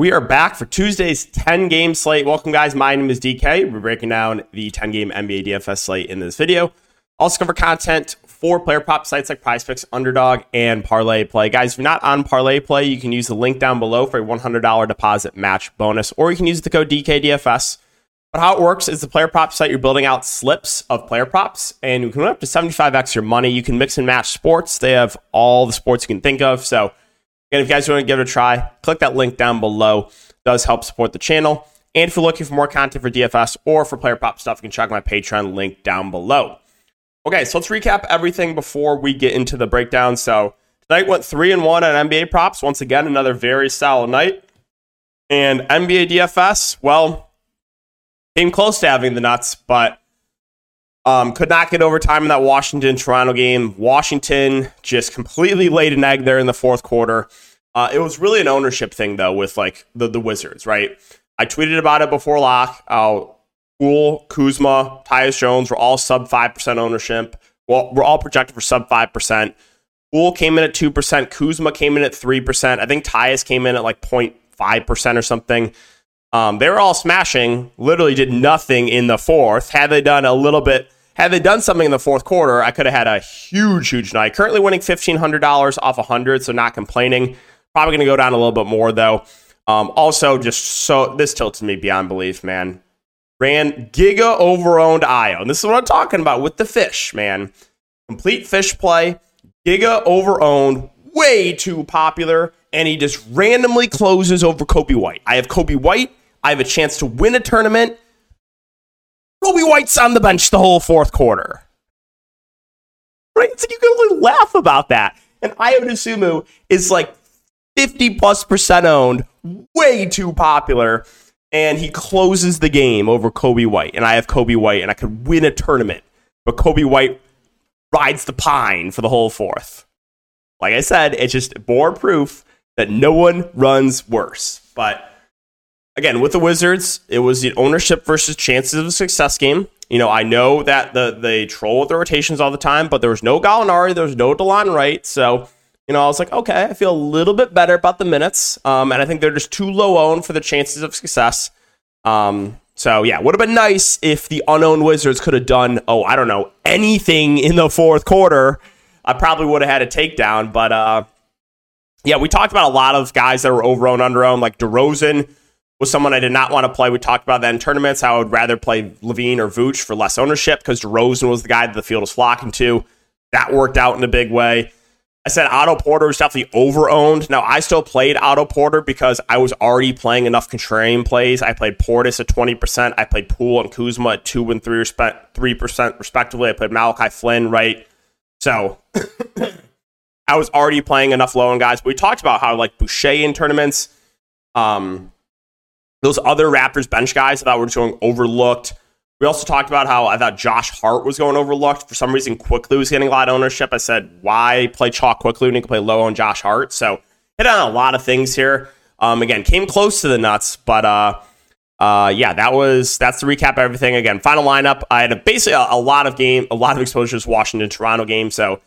We are back for Tuesday's 10 game slate. Welcome, guys. My name is DK. We're breaking down the 10 game NBA DFS slate in this video. Also, cover content for player prop sites like PrizePicks, Underdog, and Parlay Play. Guys, if you're not on Parlay Play, you can use the link down below for a $100 deposit match bonus, or you can use the code DKDFS. But how it works is the player prop site, you're building out slips of player props, and you can win up to 75x your money. You can mix and match sports. They have all the sports you can think of. So, Again, if you guys want to give it a try, click that link down below. It does help support the channel. And if you're looking for more content for DFS or for player prop stuff, you can check my Patreon link down below. Okay, so let's recap everything before we get into the breakdown. So tonight went three and one on NBA props. Once again, another very solid night. And NBA DFS, well, came close to having the nuts, but um, could not get overtime in that Washington Toronto game. Washington just completely laid an egg there in the fourth quarter. Uh, it was really an ownership thing though with like the the Wizards, right? I tweeted about it before lock. Uh, Poole, Kuzma, Tyus Jones were all sub five percent ownership. Well, we're all projected for sub five percent. Poole came in at two percent. Kuzma came in at three percent. I think Tyus came in at like 0.5 percent or something. Um, they were all smashing, literally did nothing in the fourth. Had they done a little bit, had they done something in the fourth quarter, I could have had a huge, huge night. Currently winning $1,500 off 100 so not complaining. Probably going to go down a little bit more, though. Um, also, just so this tilted me beyond belief, man. Ran giga overowned Ayo. And this is what I'm talking about with the fish, man. Complete fish play, giga overowned, way too popular, and he just randomly closes over Coby White. I have Coby White I have a chance to win a tournament. Coby White's on the bench the whole fourth quarter. Right? So you can only laugh about that. And Ayo Dosunmu is like 50 plus percent owned, way too popular. And he closes the game over Coby White. And I have Coby White, and I could win a tournament. But Coby White rides the pine for the whole fourth. Like I said, it's just more proof that no one runs worse. But again, with the Wizards, it was the ownership versus chances of success game. You know, I know that the they troll with the rotations all the time, but there was no Gallinari, there was no Delon Wright, so you know, I was like, okay, I feel a little bit better about the minutes, um, and I think they're just too low owned for the chances of success. Um, so yeah, would have been nice if the unknown Wizards could have done, oh, I don't know, anything in the fourth quarter. I probably would have had a takedown, but uh, yeah, we talked about a lot of guys that were over owned, under owned, like DeRozan was someone I did not want to play. We talked about that in tournaments. How I would rather play LaVine or Vooch for less ownership because DeRozan was the guy that the field was flocking to. That worked out in a big way. I said Otto Porter was definitely overowned. Now, I still played Otto Porter because I was already playing enough contrarian plays. I played Portis at 20%. I played Poole and Kuzma at 2 and 3 3% respectively. I played Malachi Flynn, right? So I was already playing enough low end guys. But we talked about how, like, Boucher in tournaments, um, those other Raptors bench guys I thought were just going overlooked. We also talked about how I thought Josh Hart was going overlooked. For some reason, Quickley was getting a lot of ownership. I said, why play chalk Quickley when you can play low on Josh Hart? So hit on a lot of things here. Um, again, came close to the nuts, but uh, uh, yeah, that was that's the recap of everything. Again, final lineup. I had a, basically a, a lot of game, a lot of exposures Washington Toronto game. So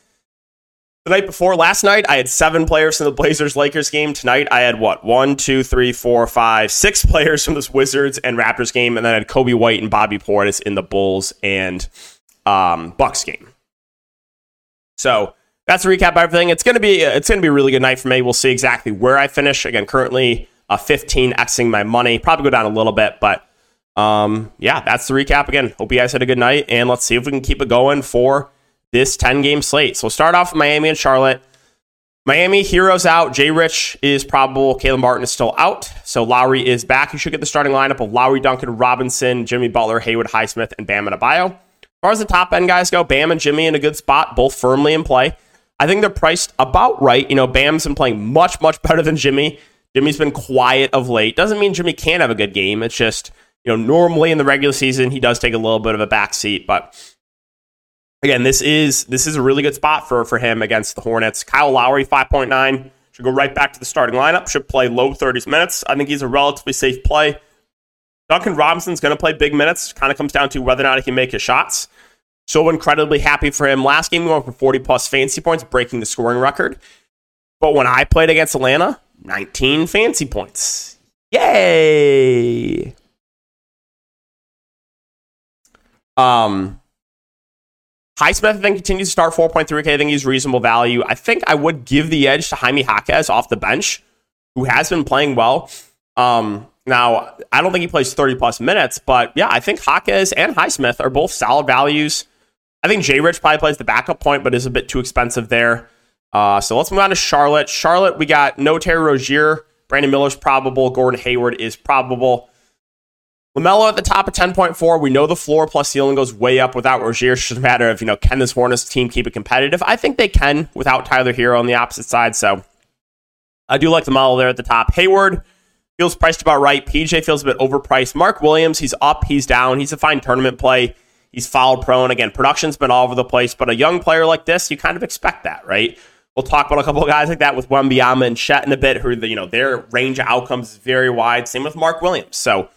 the night before last night, I had seven players from the Blazers Lakers game. Tonight, I had what? One, two, three, four, five, six players from this Wizards and Raptors game. And then I had Coby White and Bobby Portis in the Bulls and um, Bucks game. So that's a recap of everything. It's gonna be it's gonna be a really good night for me. We'll see exactly where I finish. Again, currently a uh, 15 xing my money. Probably go down a little bit, but um, yeah, that's the recap. Again, hope you guys had a good night, and let's see if we can keep it going for this 10 game slate. So we'll start off with Miami and Charlotte. Miami, Herro's out. Jay Rich is probable. Caleb Martin is still out. So Lowry is back. You should get the starting lineup of Lowry, Duncan, Robinson, Jimmy Butler, Haywood, Highsmith, and Bam Adebayo. As far as the top end guys go, Bam and Jimmy in a good spot, both firmly in play. I think they're priced about right. You know, Bam's been playing much, much better than Jimmy. Jimmy's been quiet of late. Doesn't mean Jimmy can't have a good game. It's just, you know, normally in the regular season, he does take a little bit of a back seat, but again, this is this is a really good spot for for him against the Hornets. Kyle Lowry, five point nine, should go right back to the starting lineup. Should play low thirties minutes. I think he's a relatively safe play. Duncan Robinson's going to play big minutes. Kind of comes down to whether or not he can make his shots. So incredibly happy for him. Last game, he went for 40 plus fancy points, breaking the scoring record. But when I played against Atlanta, 19 fancy points. Yay! Um, Highsmith, I think, continues to start 4.3K. I think he's reasonable value. I think I would give the edge to Jaime Jaquez off the bench, who has been playing well. Um, now, I don't think he plays 30 plus minutes, but yeah, I think Jaquez and Highsmith are both solid values. I think Jay Rich probably plays the backup point, but is a bit too expensive there. Uh, so let's move on to Charlotte. Charlotte, we got no Terry Rozier. Brandon Miller's probable. Gordon Hayward is probable. LaMelo at the top of 10.4. We know the floor plus ceiling goes way up without Rozier. It's just a matter of, you know, can this Hornets team keep it competitive? I think they can without Tyler Herro on the opposite side. So I do like the model there at the top. Hayward feels priced about right. PJ feels a bit overpriced. Mark Williams, he's up, he's down. He's a fine tournament play. He's foul prone. Again, production's been all over the place, but a young player like this, you kind of expect that, right? We'll talk about a couple of guys like that with Wembanyama and Chet in a bit, who you know their range of outcomes is very wide. Same with Mark Williams. So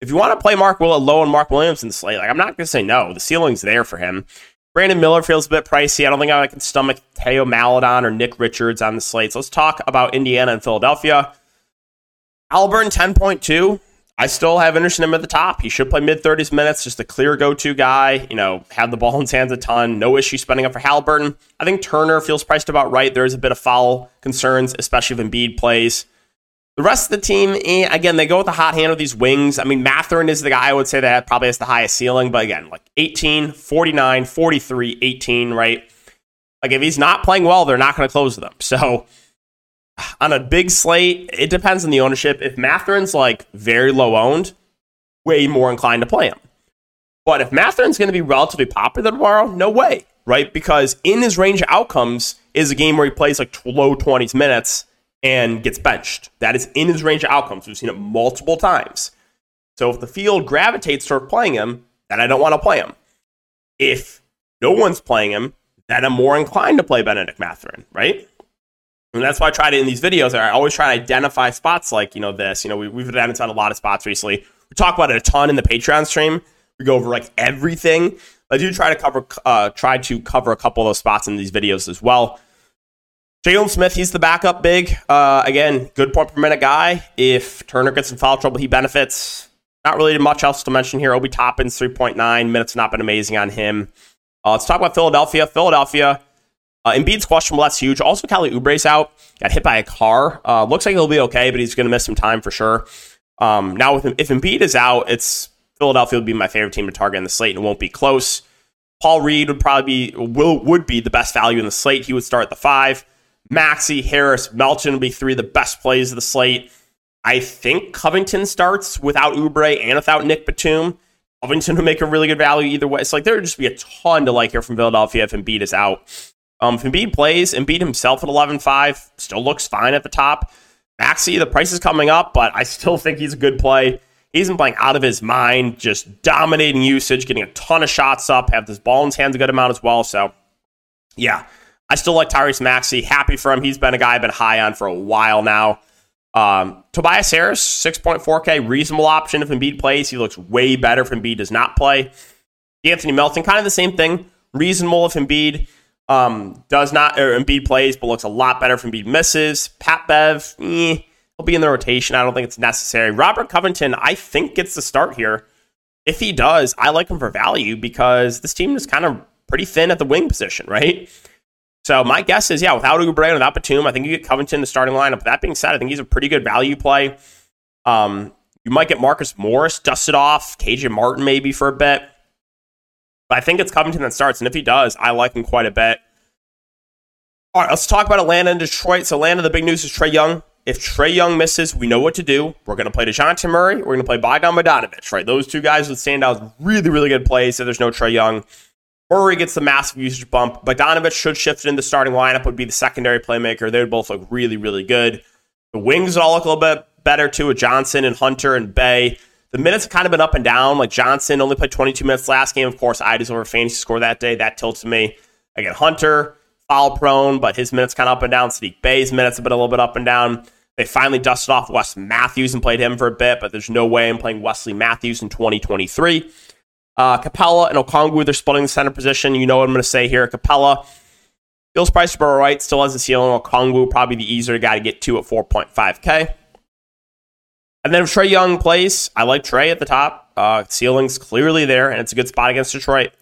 if you want to play Mark Will low and Mark Williams in the slate, like I'm not going to say no. The ceiling's there for him. Brandon Miller feels a bit pricey. I don't think I can stomach Theo Maledon or Nick Richards on the slate. So let's talk about Indiana and Philadelphia. Haliburton 10.2. I still have interest in him at the top. He should play mid 30s minutes, just a clear go to guy. You know, have the ball in his hands a ton. No issue spending up for Haliburton. I think Turner feels priced about right. There is a bit of foul concerns, especially if Embiid plays. The rest of the team, eh, again, they go with the hot hand of these wings. I mean, Mathurin is the guy I would say that probably has the highest ceiling, but again, like 18, 49, 43, 18, right? Like if he's not playing well, they're not going to close them. So on a big slate, it depends on the ownership. If Mathurin's like very low owned, way more inclined to play him. But if Mathurin's going to be relatively popular tomorrow, no way, right? Because in his range of outcomes is a game where he plays like low 20s minutes and gets benched. That is in his range of outcomes. We've seen it multiple times. So if the field gravitates toward playing him, then I don't want to play him. If no one's playing him, then I'm more inclined to play Bennedict Mathurin, right? And that's why I tried it in these videos. I always try to identify spots like, you know, this. You know, we, we've identified a lot of spots recently. We talk about it a ton in the Patreon stream. We go over like everything. I do try to cover uh, try to cover a couple of those spots in these videos as well. Jalen Smith, he's the backup big. Uh, again, good point per minute guy. If Turner gets in foul trouble, he benefits. Not really much else to mention here. Obi Toppin's 3.9 minutes, not been amazing on him. Uh, let's talk about Philadelphia. Philadelphia, uh, Embiid's questionable. That's huge. Also, Kelly Oubre's out. Got hit by a car. Uh, looks like he'll be okay, but he's going to miss some time for sure. Um, now, with if Embiid is out, it's Philadelphia would be my favorite team to target in the slate, and it won't be close. Paul Reed would probably be will would be the best value in the slate. He would start at the five. Maxey, Harris, Melton will be three of the best plays of the slate. I think Covington starts without Oubre and without Nick Batum. Covington will make a really good value either way. It's like there would just be a ton to like here from Philadelphia if Embiid is out. Um, if Embiid plays, Embiid himself at 11-5 still looks fine at the top. Maxey, the price is coming up, but I still think he's a good play. He's been playing out of his mind, just dominating usage, getting a ton of shots up, have this ball in his hands a good amount as well. So, yeah, I still like Tyrese Maxey. Happy for him. He's been a guy I've been high on for a while now. Um, Tobias Harris, 6.4K, reasonable option if Embiid plays. He looks way better if Embiid does not play. Anthony Melton, kind of the same thing. Reasonable if Embiid um, does not, or Embiid plays, but looks a lot better if Embiid misses. Pat Bev, eh, he'll be in the rotation. I don't think it's necessary. Robert Covington, I think, gets the start here. If he does, I like him for value because this team is kind of pretty thin at the wing position, right? So my guess is, yeah, without Oubre and without Batum, I think you get Covington in the starting lineup. That being said, I think he's a pretty good value play. Um, you might get Marcus Morris dusted off, KJ Martin maybe for a bit. But I think it's Covington that starts, and if he does, I like him quite a bit. All right, let's talk about Atlanta and Detroit. So Atlanta, the big news is Trae Young. If Trae Young misses, we know what to do. We're going to play DeJounte Murray. We're going to play Bogdan Bogdanovic, right? Those two guys would stand out really, really good plays if there's no Trae Young. Murray gets the massive usage bump. Bogdanovic should shift into the starting lineup, would be the secondary playmaker. They would both look really, really good. The wings all look a little bit better too with Johnson and Hunter and Bey. The minutes have kind of been up and down. Like Johnson only played 22 minutes last game. Of course, I just over fantasy score that day. That tilts me. Again, Hunter, foul prone, but his minutes kind of up and down. Saddiq Bey's minutes have been a little bit up and down. They finally dusted off Wes Matthews and played him for a bit, but there's no way I'm playing Wesley Matthews in 2023. Uh, Capela and Okongwu, they're splitting the center position. You know what I'm going to say here. Capela feels priced for right, still has the ceiling. Okongwu, probably the easier guy to get to at 4.5K. And then if Trae Young plays, I like Trae at the top. Uh, ceiling's clearly there, and it's a good spot against Detroit.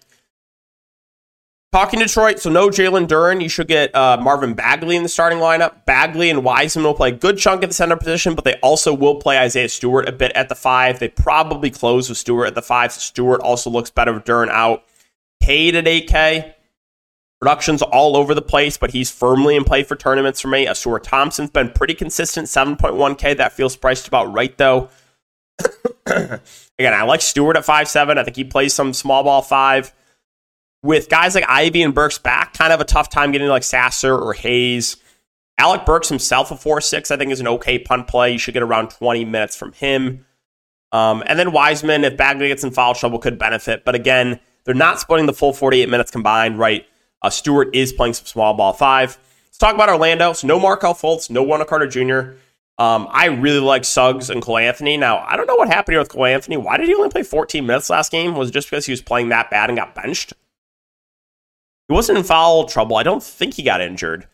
Talking Detroit, so no Jalen Duren. You should get uh, Marvin Bagley in the starting lineup. Bagley and Wiseman will play a good chunk at the center position, but they also will play Isaiah Stewart a bit at the five. They probably close with Stewart at the five. So Stewart also looks better with Duren out. Paid at 8K. Production's all over the place, but he's firmly in play for tournaments for me. Ausar Thompson's been pretty consistent, 7.1K. That feels priced about right, though. Again, I like Stewart at five seven. I think he plays some small ball five with guys like Ivy and Burks back, kind of a tough time getting like Sasser or Hayes. Alec Burks himself, a 4 6, I think is an okay punt play. You should get around 20 minutes from him. Um, and then Wiseman, if Bagley gets in foul trouble, could benefit. But again, they're not splitting the full 48 minutes combined, right? Uh, Stewart is playing some small ball five. Let's talk about Orlando. So no Markelle Fultz, no Wendell Carter Jr. Um, I really like Suggs and Cole Anthony. Now, I don't know what happened here with Cole Anthony. Why did he only play 14 minutes last game? Was just because he was playing that bad and got benched? He wasn't in foul trouble. I don't think he got injured.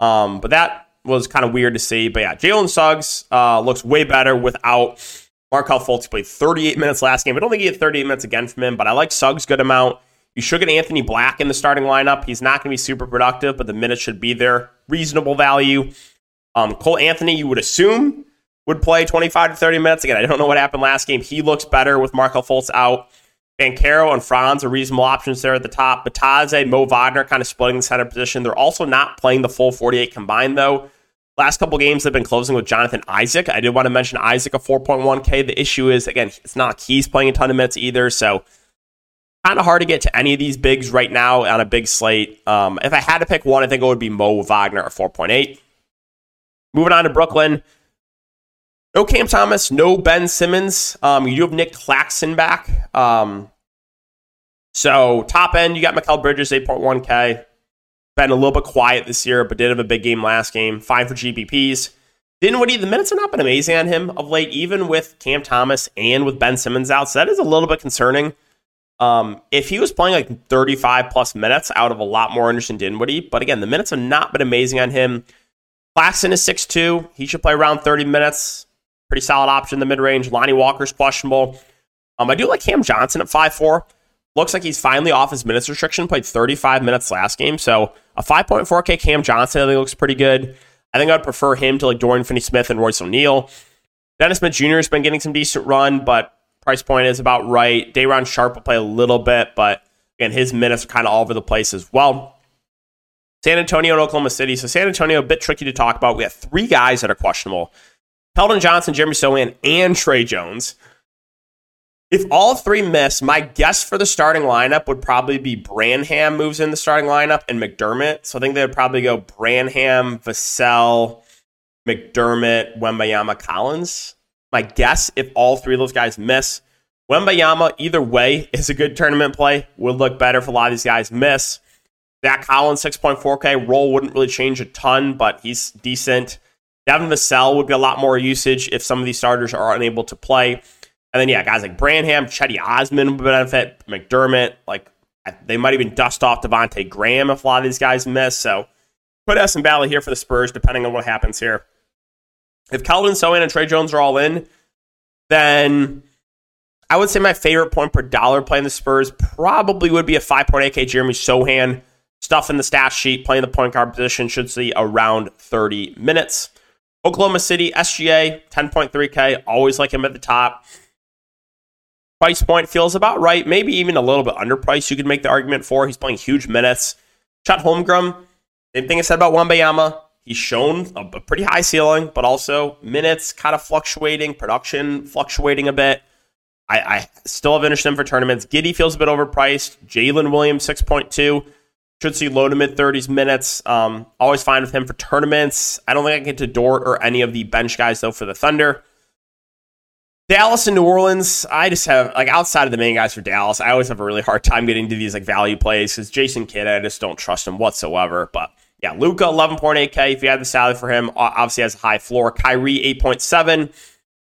Um, but that was kind of weird to see. But yeah, Jalen Suggs uh, looks way better without Markelle Fultz. Played 38 minutes last game. I don't think he had 38 minutes again from him, but I like Suggs good amount. You should get Anthony Black in the starting lineup. He's not going to be super productive, but the minutes should be there. Reasonable value. Um, Cole Anthony, you would assume, would play 25 to 30 minutes. Again, I don't know what happened last game. He looks better with Markelle Fultz out. Banchero and Franz are reasonable options there at the top. Bitadze, Mo Wagner kind of splitting the center position. They're also not playing the full 48 combined, though. Last couple games they've been closing with Jonathan Isaac. I did want to mention Isaac a 4.1K. The issue is, again, it's not he's playing a ton of minutes either, so kind of hard to get to any of these bigs right now on a big slate. Um, if I had to pick one, I think it would be Mo Wagner at 4.8. Moving on to Brooklyn. No Cam Thomas, no Ben Simmons. Um, you do have Nick Claxton back. Um, so top end, you got Mikal Bridges, 8.1K. Been a little bit quiet this year, but did have a big game last game. Fine for GPPs. Dinwiddie, the minutes have not been amazing on him of late, even with Cam Thomas and with Ben Simmons out. So that is a little bit concerning. Um, if he was playing like 35 plus minutes, out of a lot more interest in Dinwiddie. But again, the minutes have not been amazing on him. Claxton is 6'2. He should play around 30 minutes. Pretty solid option in the mid range. Lonnie Walker's questionable. Um, I do like Cam Johnson at 5'4. Looks like he's finally off his minutes restriction. Played 35 minutes last game. So a 5.4K Cam Johnson, I think looks pretty good. I think I'd prefer him to like Dorian Finney Smith and Royce O'Neale. Dennis Smith Jr. has been getting some decent run, but price point is about right. Day'Ron Sharpe will play a little bit, but again, his minutes are kind of all over the place as well. San Antonio and Oklahoma City. So San Antonio, a bit tricky to talk about. We have three guys that are questionable. Keldon Johnson, Jeremy Sochan, and Tre Jones. If all three miss, my guess for the starting lineup would probably be Branham moves in the starting lineup and McDermott. So I think they would probably go Branham, Vassell, McDermott, Wembanyama, Collins. My guess, if all three of those guys miss, Wembanyama, either way, is a good tournament play. Would look better if a lot of these guys miss. Zach Collins, 6.4K. Role wouldn't really change a ton, but he's decent. Devin Vassell would be a lot more usage if some of these starters are unable to play. And then, yeah, guys like Branham, Cedi Osman would benefit, McDermott. Like, they might even dust off Devonte Graham if a lot of these guys miss. So, put S and Valley here for the Spurs, depending on what happens here. If Keldon, Sochan and Tre Jones are all in, then I would say my favorite point per dollar playing the Spurs probably would be a 5.8K Jeremy Sochan. Stuff in the stat sheet, playing the point guard position should see around 30 minutes. Oklahoma City, SGA, 10.3K. Always like him at the top. Price point feels about right. Maybe even a little bit underpriced. You could make the argument for. He's playing huge minutes. Chet Holmgren, same thing I said about Wembanyama. He's shown a, a pretty high ceiling, but also minutes kind of fluctuating, production fluctuating a bit. I, I still have interest in him for tournaments. Giddey feels a bit overpriced. Jalen Williams, 6.2. Should see low to mid 30s minutes. Um, always fine with him for tournaments. I don't think I can get to Dort or any of the bench guys, though, for the Thunder. Dallas and New Orleans, I just have, like, outside of the main guys for Dallas, I always have a really hard time getting to these, like, value plays because Jason Kidd, I just don't trust him whatsoever. But yeah, Luka, 11.8K. If you had the salary for him, obviously has a high floor. Kyrie, 8.7.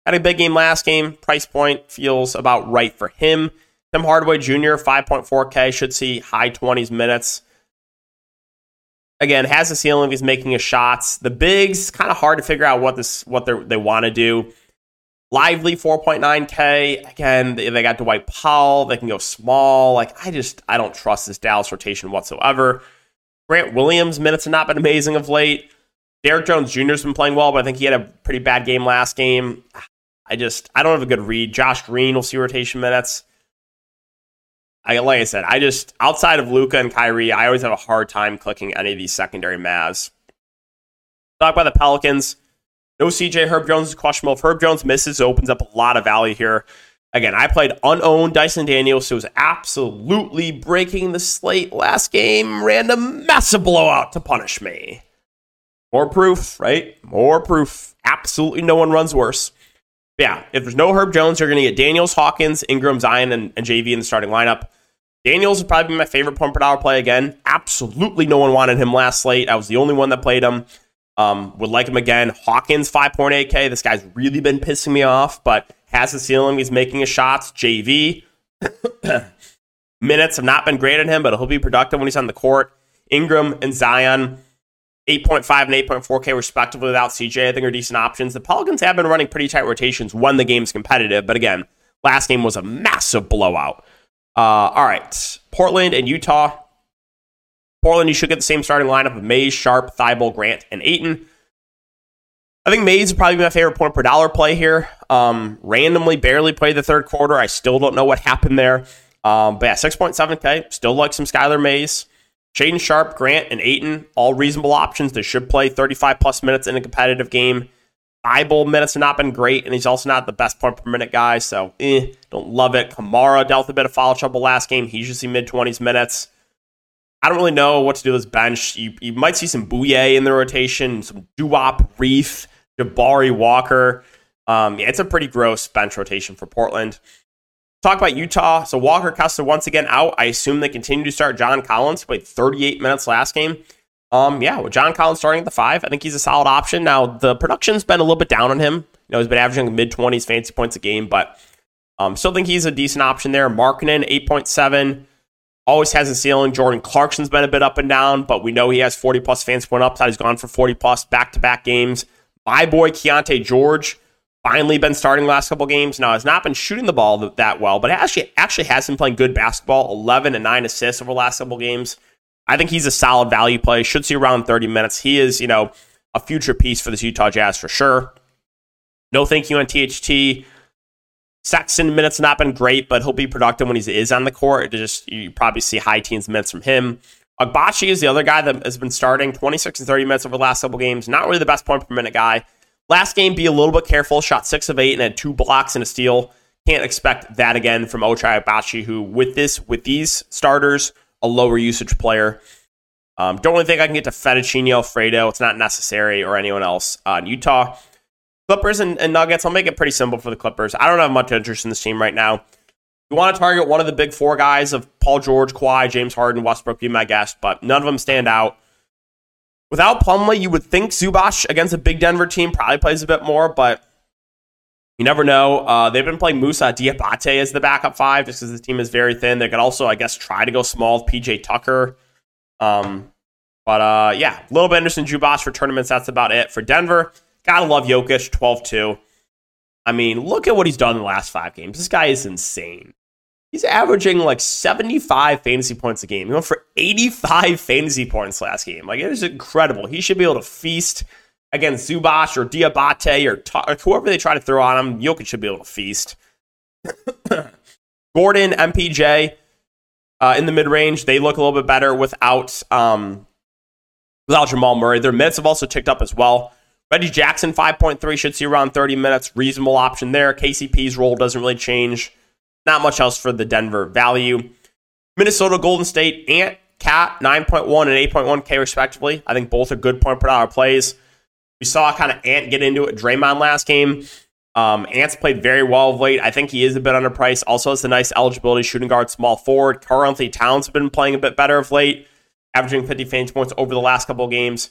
Had a big game last game. Price point feels about right for him. Tim Hardaway Jr., 5.4K, should see high 20s minutes again has a ceiling if he's making his shots. The bigs kind of hard to figure out what this what they they want to do. Lively 4.9K. Again, they got Dwight Powell. They can go small. Like, I just, I don't trust this Dallas rotation whatsoever. Grant Williams' minutes have not been amazing of late. Derrick Jones Jr. has been playing well, but I think he had a pretty bad game last game. I just, I don't have a good read. Josh Green will see rotation minutes. I, like I said, I just, outside of Luka and Kyrie, I always have a hard time clicking any of these secondary Mavs. Talk about the Pelicans. No CJ Herb Jones is questionable. If Herb Jones misses, opens up a lot of value here. Again, I played unowned Dyson Daniels, who was absolutely breaking the slate last game. Random massive blowout to punish me. More proof, right? More proof. Absolutely no one runs worse. Yeah, if there's no Herb Jones, you're going to get Daniels, Hawkins, Ingram, Zion, and, and JV in the starting lineup. Daniels would probably be my favorite point per dollar play again. Absolutely no one wanted him last slate. I was the only one that played him. Um, would like him again. Hawkins, 5.8K. This guy's really been pissing me off, but has the ceiling. He's making his shots. JV. Minutes have not been great on him, but he'll be productive when he's on the court. Ingram and Zion, 8.5 and 8.4K respectively without CJ, I think are decent options. The Pelicans have been running pretty tight rotations when the game's competitive, but again, last game was a massive blowout. Uh, all right, Portland and Utah. Portland, you should get the same starting lineup of Mays, Sharpe, Thybulle, Grant, and Ayton. I think Mays is probably be my favorite point per dollar play here. Um, randomly, barely played the third quarter. I still don't know what happened there. Um, but yeah, 6.7K. Still like some Skylar Mays. Shaedon Sharpe, Grant, and Ayton, all reasonable options. They should play 35 plus minutes in a competitive game. Thybulle minutes have not been great, and he's also not the best point per minute guy, so eh, don't love it. Camara dealt a bit of foul trouble last game. He should see mid 20s minutes. I don't really know what to do with this bench. You, you might see some Bouye in the rotation, some Duop, Reef, Jabari Walker. Um, yeah, it's a pretty gross bench rotation for Portland. Talk about Utah. So Walker Kessler once again out. I assume they continue to start John Collins. Played 38 minutes last game. Um, yeah, with John Collins starting at the five, I think he's a solid option. Now the production's been a little bit down on him. You know, he's been averaging mid 20s fancy points a game, but um, still think he's a decent option there. Markkanen 8.7 always has a ceiling. Jordan Clarkson's been a bit up and down, but we know he has 40 plus fancy point upside. He's gone for 40 plus back to back games. My boy Keyonte George finally been starting the last couple games. Now has not been shooting the ball that well, but actually actually has been playing good basketball. 11 and 9 assists over the last couple games. I think he's a solid value play. Should see around 30 minutes. He is, you know, a future piece for this Utah Jazz for sure. No thank you on THT. Sexton minutes not been great, but he'll be productive when he is on the court. It just you probably see high teens minutes from him. Agbaji is the other guy that has been starting 26 and 30 minutes over the last couple games. Not really the best point per minute guy. Last game, be a little bit careful. Shot six of eight and had two blocks and a steal. Can't expect that again from Ochai Agbaji, who with this with these starters, a lower usage player. Um, don't really think I can get to Fettuccine Alfredo. It's not necessary or anyone else uh, Utah. Clippers and, and, Nuggets, I'll make it pretty simple for the Clippers. I don't have much interest in this team right now. You want to target one of the big four guys of Paul George, Kawhi, James Harden, Westbrook, be my guest, but none of them stand out. Without Plumlee, you would think Zubac against a big Denver team probably plays a bit more, but you never know. Uh, they've been playing Moussa Diabate as the backup five just because the team is very thin. They could also, I guess, try to go small with PJ Tucker. Um, but uh, yeah, little bit interesting Zubac for tournaments. That's about it. For Denver, Gotta love Jokic, 12 2. I mean, look at what he's done in the last five games. This guy is insane. He's averaging like 75 fantasy points a game. He went for 85 fantasy points last game. Like, it is incredible. He should be able to feast against Zubac or Diabate or, or whoever they try to throw on him. Jokic should be able to feast. Gordon, MPJ uh, in the mid range, they look a little bit better without um, without Jamal Murray. Their minutes have also ticked up as well. Reggie Jackson, 5.3, should see around 30 minutes. Reasonable option there. KCP's role doesn't really change. Not much else for the Denver value. Minnesota, Golden State, Ant, KAT, 9.1 and 8.1K respectively. I think both are good point per dollar plays. We saw kind of Ant get into it Draymond last game. Um, Ant's played very well of late. I think he is a bit underpriced. Also has a nice eligibility shooting guard, small forward. Karl-Anthony Towns have been playing a bit better of late, averaging 50 fantasy points over the last couple of games.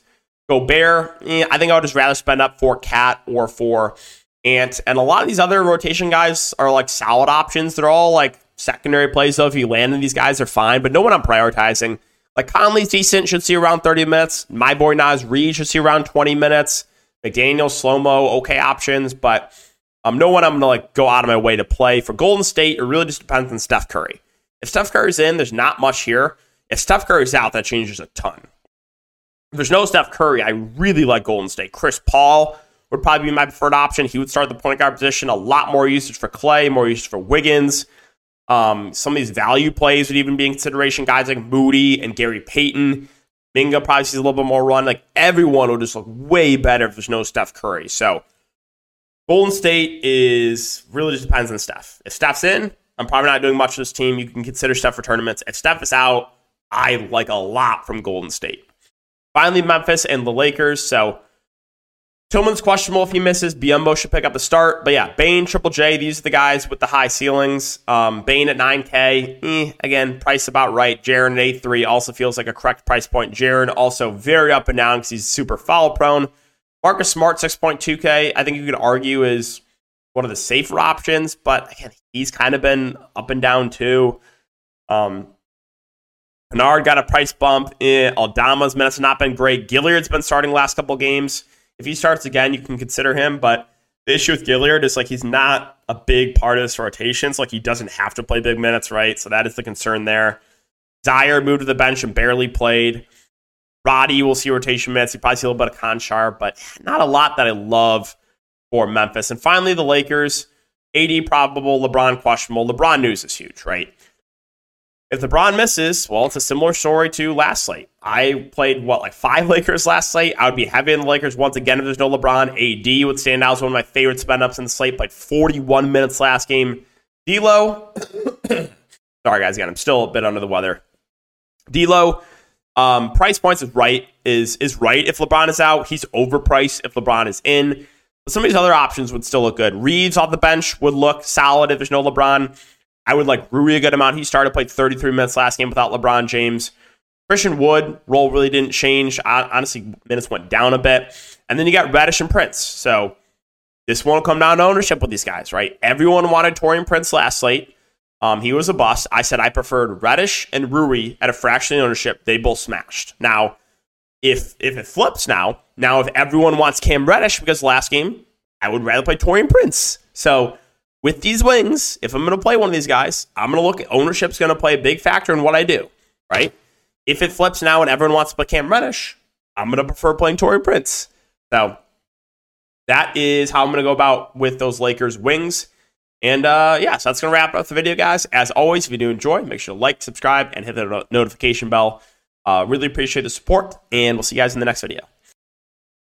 Gobert, eh, I think I would just rather spend up for KAT or for Ant. And a lot of these other rotation guys are like solid options. They're all like secondary plays, though. If you land in these guys, they're fine, but no one I'm prioritizing. Like Conley's decent, should see around 30 minutes. My boy Naz Reid should see around 20 minutes. McDaniel, slow mo, okay options, but Um, no one I'm to like go out of my way to play. For Golden State, it really just depends on Steph Curry. If Steph Curry's in, there's not much here. If Steph Curry's out, that changes a ton. If there's no Steph Curry, I really like Golden State. Chris Paul would probably be my preferred option. He would start the point guard position. A lot more usage for Clay, more usage for Wiggins. Um, some of these value plays would even be in consideration. Guys like Moody and Gary Payton. Minga probably sees a little bit more run. Like everyone would just look way better if there's no Steph Curry. So Golden State is really just depends on Steph. If Steph's in, I'm probably not doing much for this team. You can consider Steph for tournaments. If Steph is out, I like a lot from Golden State. Finally, Memphis and the Lakers. So Tillman's questionable if he misses. Biyombo should pick up the start. But yeah, Bane, Triple J, these are the guys with the high ceilings. Um, Bane at 9K, eh, again, price about right. Jaren at 8.3 also feels like a correct price point. Jaren also very up and down because he's super foul prone. Marcus Smart, 6.2K, I think you could argue is one of the safer options, but again, he's kind of been up and down too. Um, Kennard got a price bump. Eh, Aldama's minutes have not been great. Gilyard's been starting last couple games. If he starts again, you can consider him. But the issue with Gilyard is like he's not a big part of this rotation. So like he doesn't have to play big minutes, right? So that is the concern there. Dyer moved to the bench and barely played. Roddy will see rotation minutes. He probably see a little bit of Konchar, but not a lot that I love for Memphis. And finally, the Lakers. AD probable, LeBron questionable. LeBron news is huge, right? If LeBron misses, well, it's a similar story to last slate. I played what like five Lakers last slate. I would be heavy in the Lakers once again if there's no LeBron. AD would stand out as one of my favorite spend ups in the slate. Played 41 minutes last game. D'Lo, sorry guys, again I'm still a bit under the weather. D'Lo, um, price points is right is is right if LeBron is out. He's overpriced if LeBron is in. But some of these other options would still look good. Reeves off the bench would look solid if there's no LeBron. I would like Rui a good amount. He started played 33 minutes last game without LeBron James. Christian Wood role really didn't change. Honestly, minutes went down a bit. And then you got Reddish and Prince. So this won't come down to ownership with these guys, right? Everyone wanted Taurean Prince last slate. Um, he was a bust. I said I preferred Reddish and Rui at a fraction of ownership. They both smashed. Now, if if it flips now, now if everyone wants Cam Reddish because last game I would rather play Taurean Prince. So with these wings, if I'm going to play one of these guys, I'm going to look at ownership's going to play a big factor in what I do, right? If it flips now and everyone wants to play Cam Reddish, I'm going to prefer playing Taurean Prince. So that is how I'm going to go about with those Lakers wings. And uh, yeah, so that's going to wrap up the video, guys. As always, if you do enjoy, make sure to like, subscribe, and hit the notification bell. Uh, really appreciate the support, and we'll see you guys in the next video.